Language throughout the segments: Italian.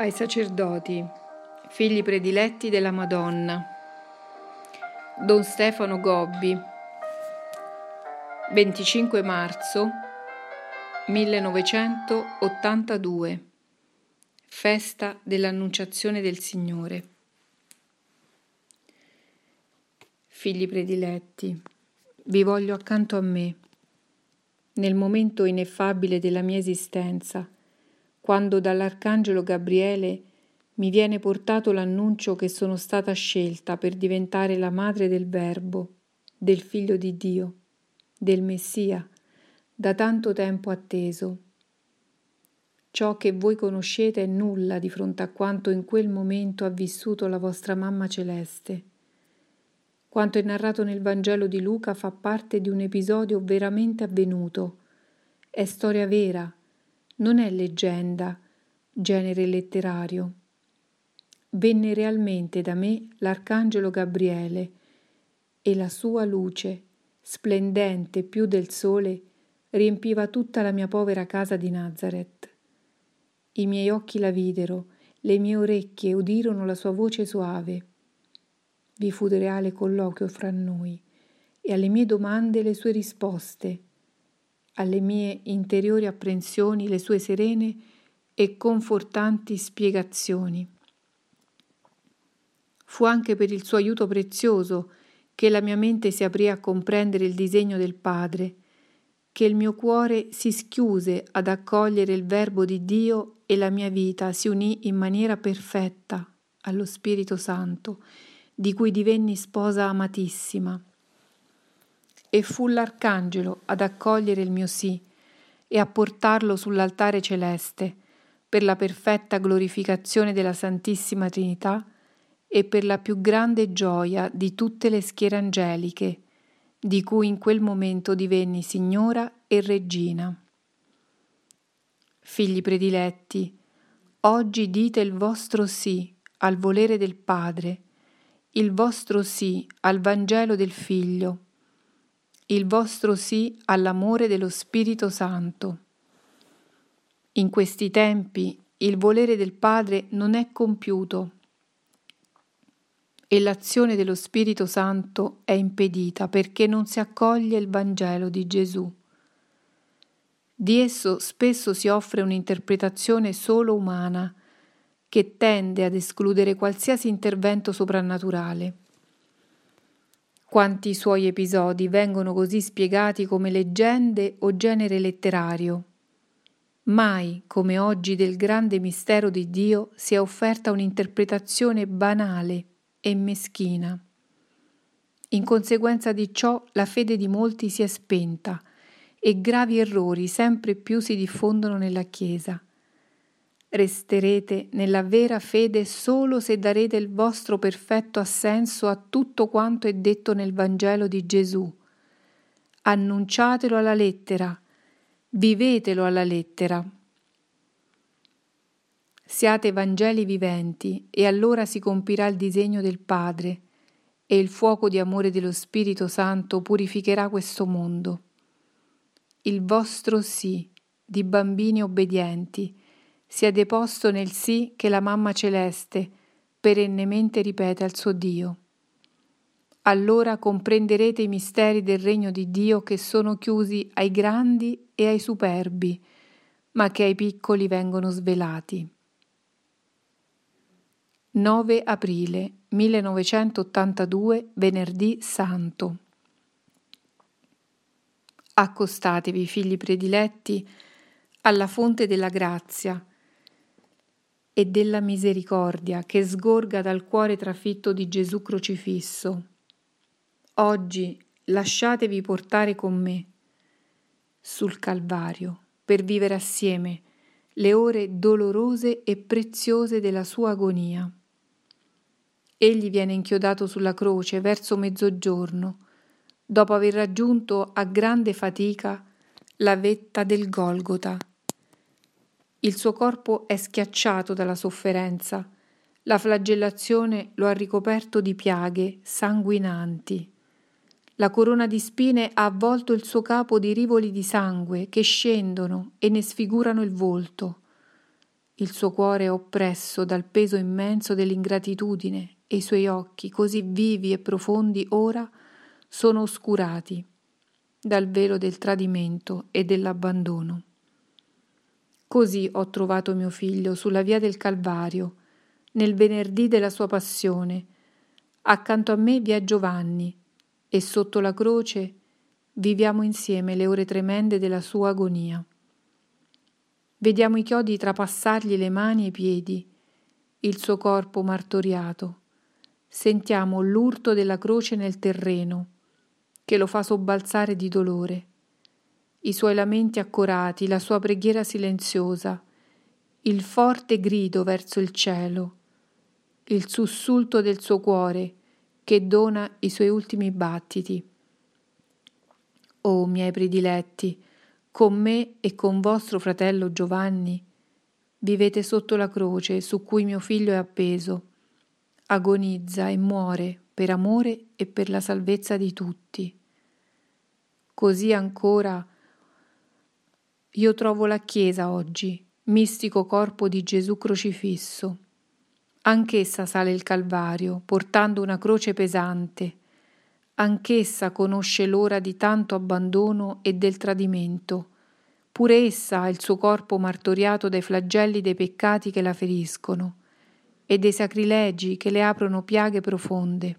ai sacerdoti, figli prediletti della Madonna. Don Stefano Gobbi, 25 marzo 1982, festa dell'Annunciazione del Signore. Figli prediletti, vi voglio accanto a me, nel momento ineffabile della mia esistenza quando dall'Arcangelo Gabriele mi viene portato l'annuncio che sono stata scelta per diventare la madre del Verbo, del Figlio di Dio, del Messia, da tanto tempo atteso. Ciò che voi conoscete è nulla di fronte a quanto in quel momento ha vissuto la vostra mamma celeste. Quanto è narrato nel Vangelo di Luca fa parte di un episodio veramente avvenuto, è storia vera, non è leggenda, genere letterario. Venne realmente da me l'arcangelo Gabriele e la sua luce, splendente più del sole, riempiva tutta la mia povera casa di Nazareth. I miei occhi la videro, le mie orecchie udirono la sua voce soave. Vi fu reale colloquio fra noi e alle mie domande le sue risposte alle mie interiori apprensioni le sue serene e confortanti spiegazioni. Fu anche per il suo aiuto prezioso che la mia mente si aprì a comprendere il disegno del Padre, che il mio cuore si schiuse ad accogliere il Verbo di Dio e la mia vita si unì in maniera perfetta allo Spirito Santo, di cui divenni sposa amatissima e fu l'arcangelo ad accogliere il mio sì e a portarlo sull'altare celeste per la perfetta glorificazione della Santissima Trinità e per la più grande gioia di tutte le schiere angeliche, di cui in quel momento divenni signora e regina. Figli prediletti, oggi dite il vostro sì al volere del Padre, il vostro sì al Vangelo del Figlio, il vostro sì all'amore dello Spirito Santo. In questi tempi il volere del Padre non è compiuto e l'azione dello Spirito Santo è impedita perché non si accoglie il Vangelo di Gesù. Di esso spesso si offre un'interpretazione solo umana che tende ad escludere qualsiasi intervento soprannaturale. Quanti suoi episodi vengono così spiegati come leggende o genere letterario. Mai, come oggi, del grande mistero di Dio si è offerta un'interpretazione banale e meschina. In conseguenza di ciò la fede di molti si è spenta e gravi errori sempre più si diffondono nella Chiesa. Resterete nella vera fede solo se darete il vostro perfetto assenso a tutto quanto è detto nel Vangelo di Gesù. Annunciatelo alla lettera, vivetelo alla lettera. Siate Vangeli viventi e allora si compirà il disegno del Padre e il fuoco di amore dello Spirito Santo purificherà questo mondo. Il vostro sì di bambini obbedienti sia deposto nel sì che la mamma celeste perennemente ripete al suo Dio. Allora comprenderete i misteri del regno di Dio che sono chiusi ai grandi e ai superbi, ma che ai piccoli vengono svelati. 9 aprile 1982, venerdì santo. Accostatevi, figli prediletti, alla fonte della grazia, e della misericordia che sgorga dal cuore trafitto di Gesù crocifisso. Oggi lasciatevi portare con me sul Calvario per vivere assieme le ore dolorose e preziose della sua agonia. Egli viene inchiodato sulla croce verso mezzogiorno, dopo aver raggiunto a grande fatica la vetta del Golgota il suo corpo è schiacciato dalla sofferenza. La flagellazione lo ha ricoperto di piaghe sanguinanti. La corona di spine ha avvolto il suo capo di rivoli di sangue che scendono e ne sfigurano il volto. il suo cuore è oppresso dal peso immenso dell'ingratitudine e i suoi occhi, così vivi e profondi ora, sono oscurati dal velo del tradimento e dell'abbandono. Così ho trovato mio figlio sulla via del Calvario, nel venerdì della sua passione. Accanto a me vi è Giovanni e sotto la croce viviamo insieme le ore tremende della sua agonia. Vediamo i chiodi trapassargli le mani e i piedi, il suo corpo martoriato. Sentiamo l'urto della croce nel terreno, che lo fa sobbalzare di dolore. I suoi lamenti accorati, la sua preghiera silenziosa, il forte grido verso il cielo, il sussulto del suo cuore che dona i suoi ultimi battiti. O miei prediletti, con me e con vostro fratello Giovanni, vivete sotto la croce su cui mio figlio è appeso, agonizza e muore per amore e per la salvezza di tutti. Così ancora io trovo la Chiesa oggi, mistico corpo di Gesù crocifisso. Anch'essa sale il Calvario, portando una croce pesante, Anch'essa conosce l'ora di tanto abbandono e del tradimento. Pure essa ha il suo corpo martoriato dai flagelli dei peccati che la feriscono e dei sacrilegi che le aprono piaghe profonde.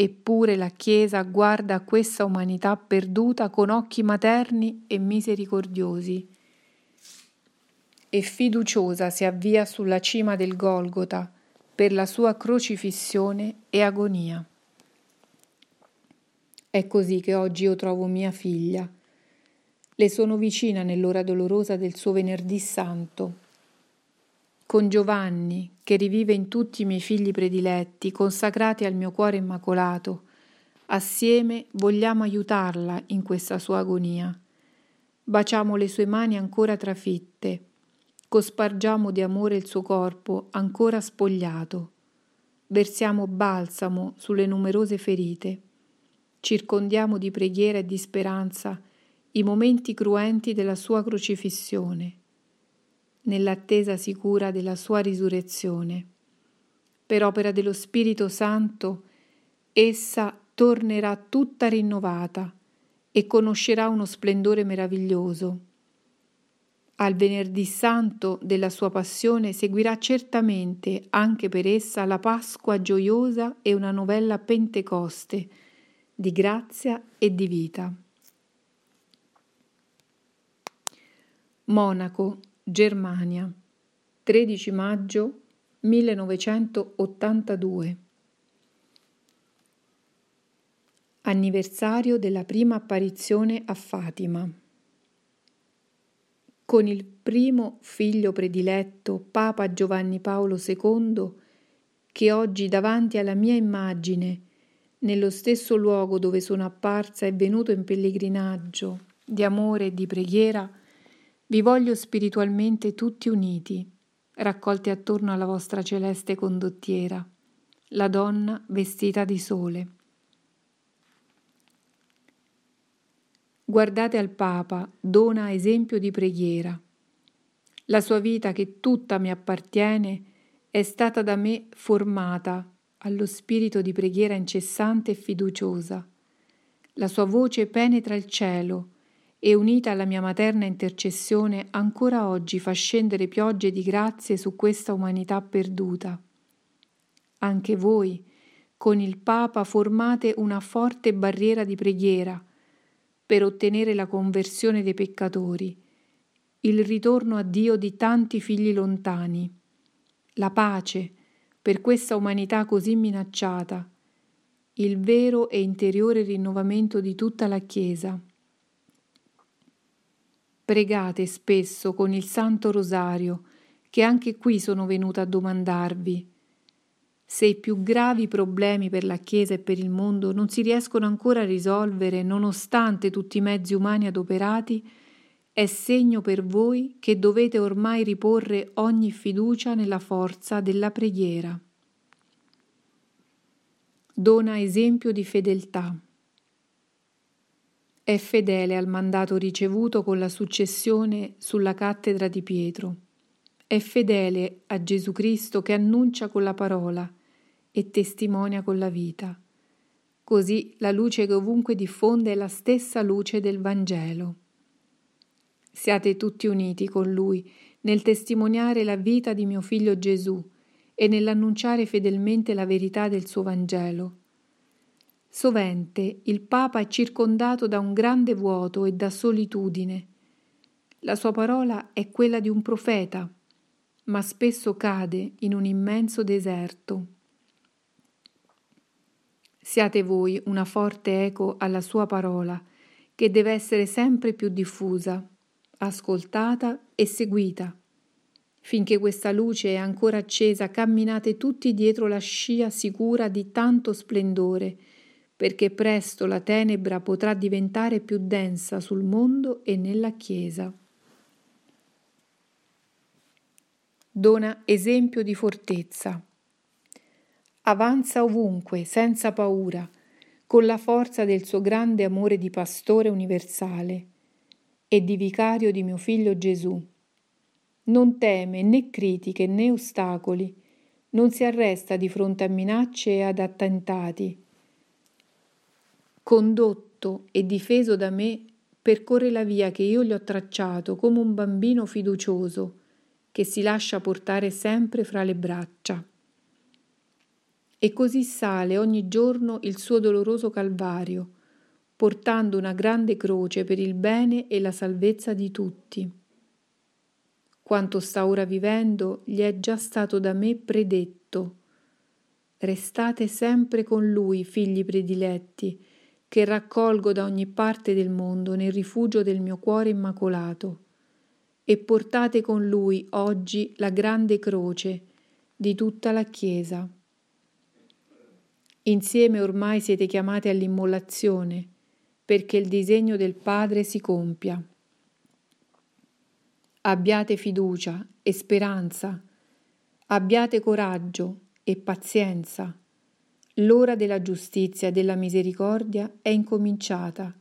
Eppure la Chiesa guarda questa umanità perduta con occhi materni e misericordiosi e fiduciosa si avvia sulla cima del Golgota per la sua crocifissione e agonia. È così che oggi io trovo mia figlia. Le sono vicina nell'ora dolorosa del suo venerdì santo. Con Giovanni, che rivive in tutti i miei figli prediletti, consacrati al mio cuore immacolato, assieme vogliamo aiutarla in questa sua agonia. Baciamo le sue mani ancora trafitte, cospargiamo di amore il suo corpo ancora spogliato, versiamo balsamo sulle numerose ferite. Circondiamo di preghiera e di speranza i momenti cruenti della sua crocifissione, nell'attesa sicura della sua risurrezione. Per opera dello Spirito Santo, essa tornerà tutta rinnovata e conoscerà uno splendore meraviglioso. Al venerdì santo della sua passione seguirà certamente anche per essa la Pasqua gioiosa e una novella Pentecoste, di grazia e di vita. Monaco, Germania, 13 maggio 1982. Anniversario della prima apparizione a Fatima. Con il primo figlio prediletto, Papa Giovanni Paolo II, che oggi davanti alla mia immagine nello stesso luogo dove sono apparsa e venuto in pellegrinaggio di amore e di preghiera, vi voglio spiritualmente tutti uniti, raccolti attorno alla vostra celeste condottiera, la donna vestita di sole. Guardate al Papa, dona esempio di preghiera. La sua vita che tutta mi appartiene è stata da me formata allo spirito di preghiera incessante e fiduciosa. La sua voce penetra il cielo e unita alla mia materna intercessione ancora oggi fa scendere piogge di grazie su questa umanità perduta. Anche voi, con il Papa, formate una forte barriera di preghiera per ottenere la conversione dei peccatori, il ritorno a Dio di tanti figli lontani, la pace, per questa umanità così minacciata, il vero e interiore rinnovamento di tutta la Chiesa. Pregate spesso con il Santo Rosario, che anche qui sono venuta a domandarvi. Se i più gravi problemi per la Chiesa e per il mondo non si riescono ancora a risolvere nonostante tutti i mezzi umani adoperati, è segno per voi che dovete ormai riporre ogni fiducia nella forza della preghiera. Dona esempio di fedeltà. È fedele al mandato ricevuto con la successione sulla cattedra di Pietro. è fedele a Gesù Cristo che annuncia con la parola e testimonia con la vita. Così la luce che ovunque diffonde è la stessa luce del Vangelo. Siate tutti uniti con Lui nel testimoniare la vita di mio figlio Gesù e nell'annunciare fedelmente la verità del suo Vangelo. Sovente il Papa è circondato da un grande vuoto e da solitudine. La sua parola è quella di un profeta, ma spesso cade in un immenso deserto. Siate voi una forte eco alla sua parola, che deve essere sempre più diffusa, ascoltata e seguita. Finché questa luce è ancora accesa, camminate tutti dietro la scia sicura di tanto splendore, perché presto la tenebra potrà diventare più densa sul mondo e nella Chiesa. Dona esempio di fortezza. Avanza ovunque, senza paura, con la forza del suo grande amore di pastore universale e di vicario di mio figlio Gesù. Non teme né critiche né ostacoli, non si arresta di fronte a minacce e ad attentati condotto e difeso da me, percorre la via che io gli ho tracciato come un bambino fiducioso che si lascia portare sempre fra le braccia. E così sale ogni giorno il suo doloroso calvario, portando una grande croce per il bene e la salvezza di tutti. Quanto sta ora vivendo gli è già stato da me predetto. Restate sempre con lui, figli prediletti, che raccolgo da ogni parte del mondo nel rifugio del mio cuore immacolato, e portate con lui oggi la grande croce di tutta la Chiesa. Insieme ormai siete chiamati all'immolazione, perché il disegno del Padre si compia. Abbiate fiducia e speranza, abbiate coraggio e pazienza L'ora della giustizia e della misericordia è incominciata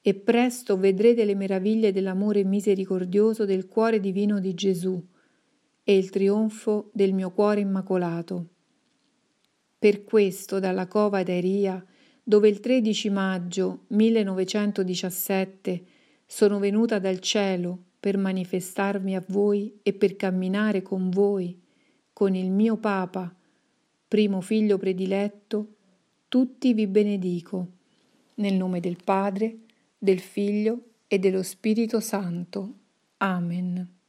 e presto vedrete le meraviglie dell'amore misericordioso del cuore divino di Gesù e il trionfo del mio cuore immacolato. Per questo dalla cova d'Airia, dove il 13 maggio 1917 sono venuta dal cielo per manifestarmi a voi e per camminare con voi, con il mio Papa, primo figlio prediletto, tutti vi benedico, nel nome del Padre, del Figlio e dello Spirito Santo. Amen.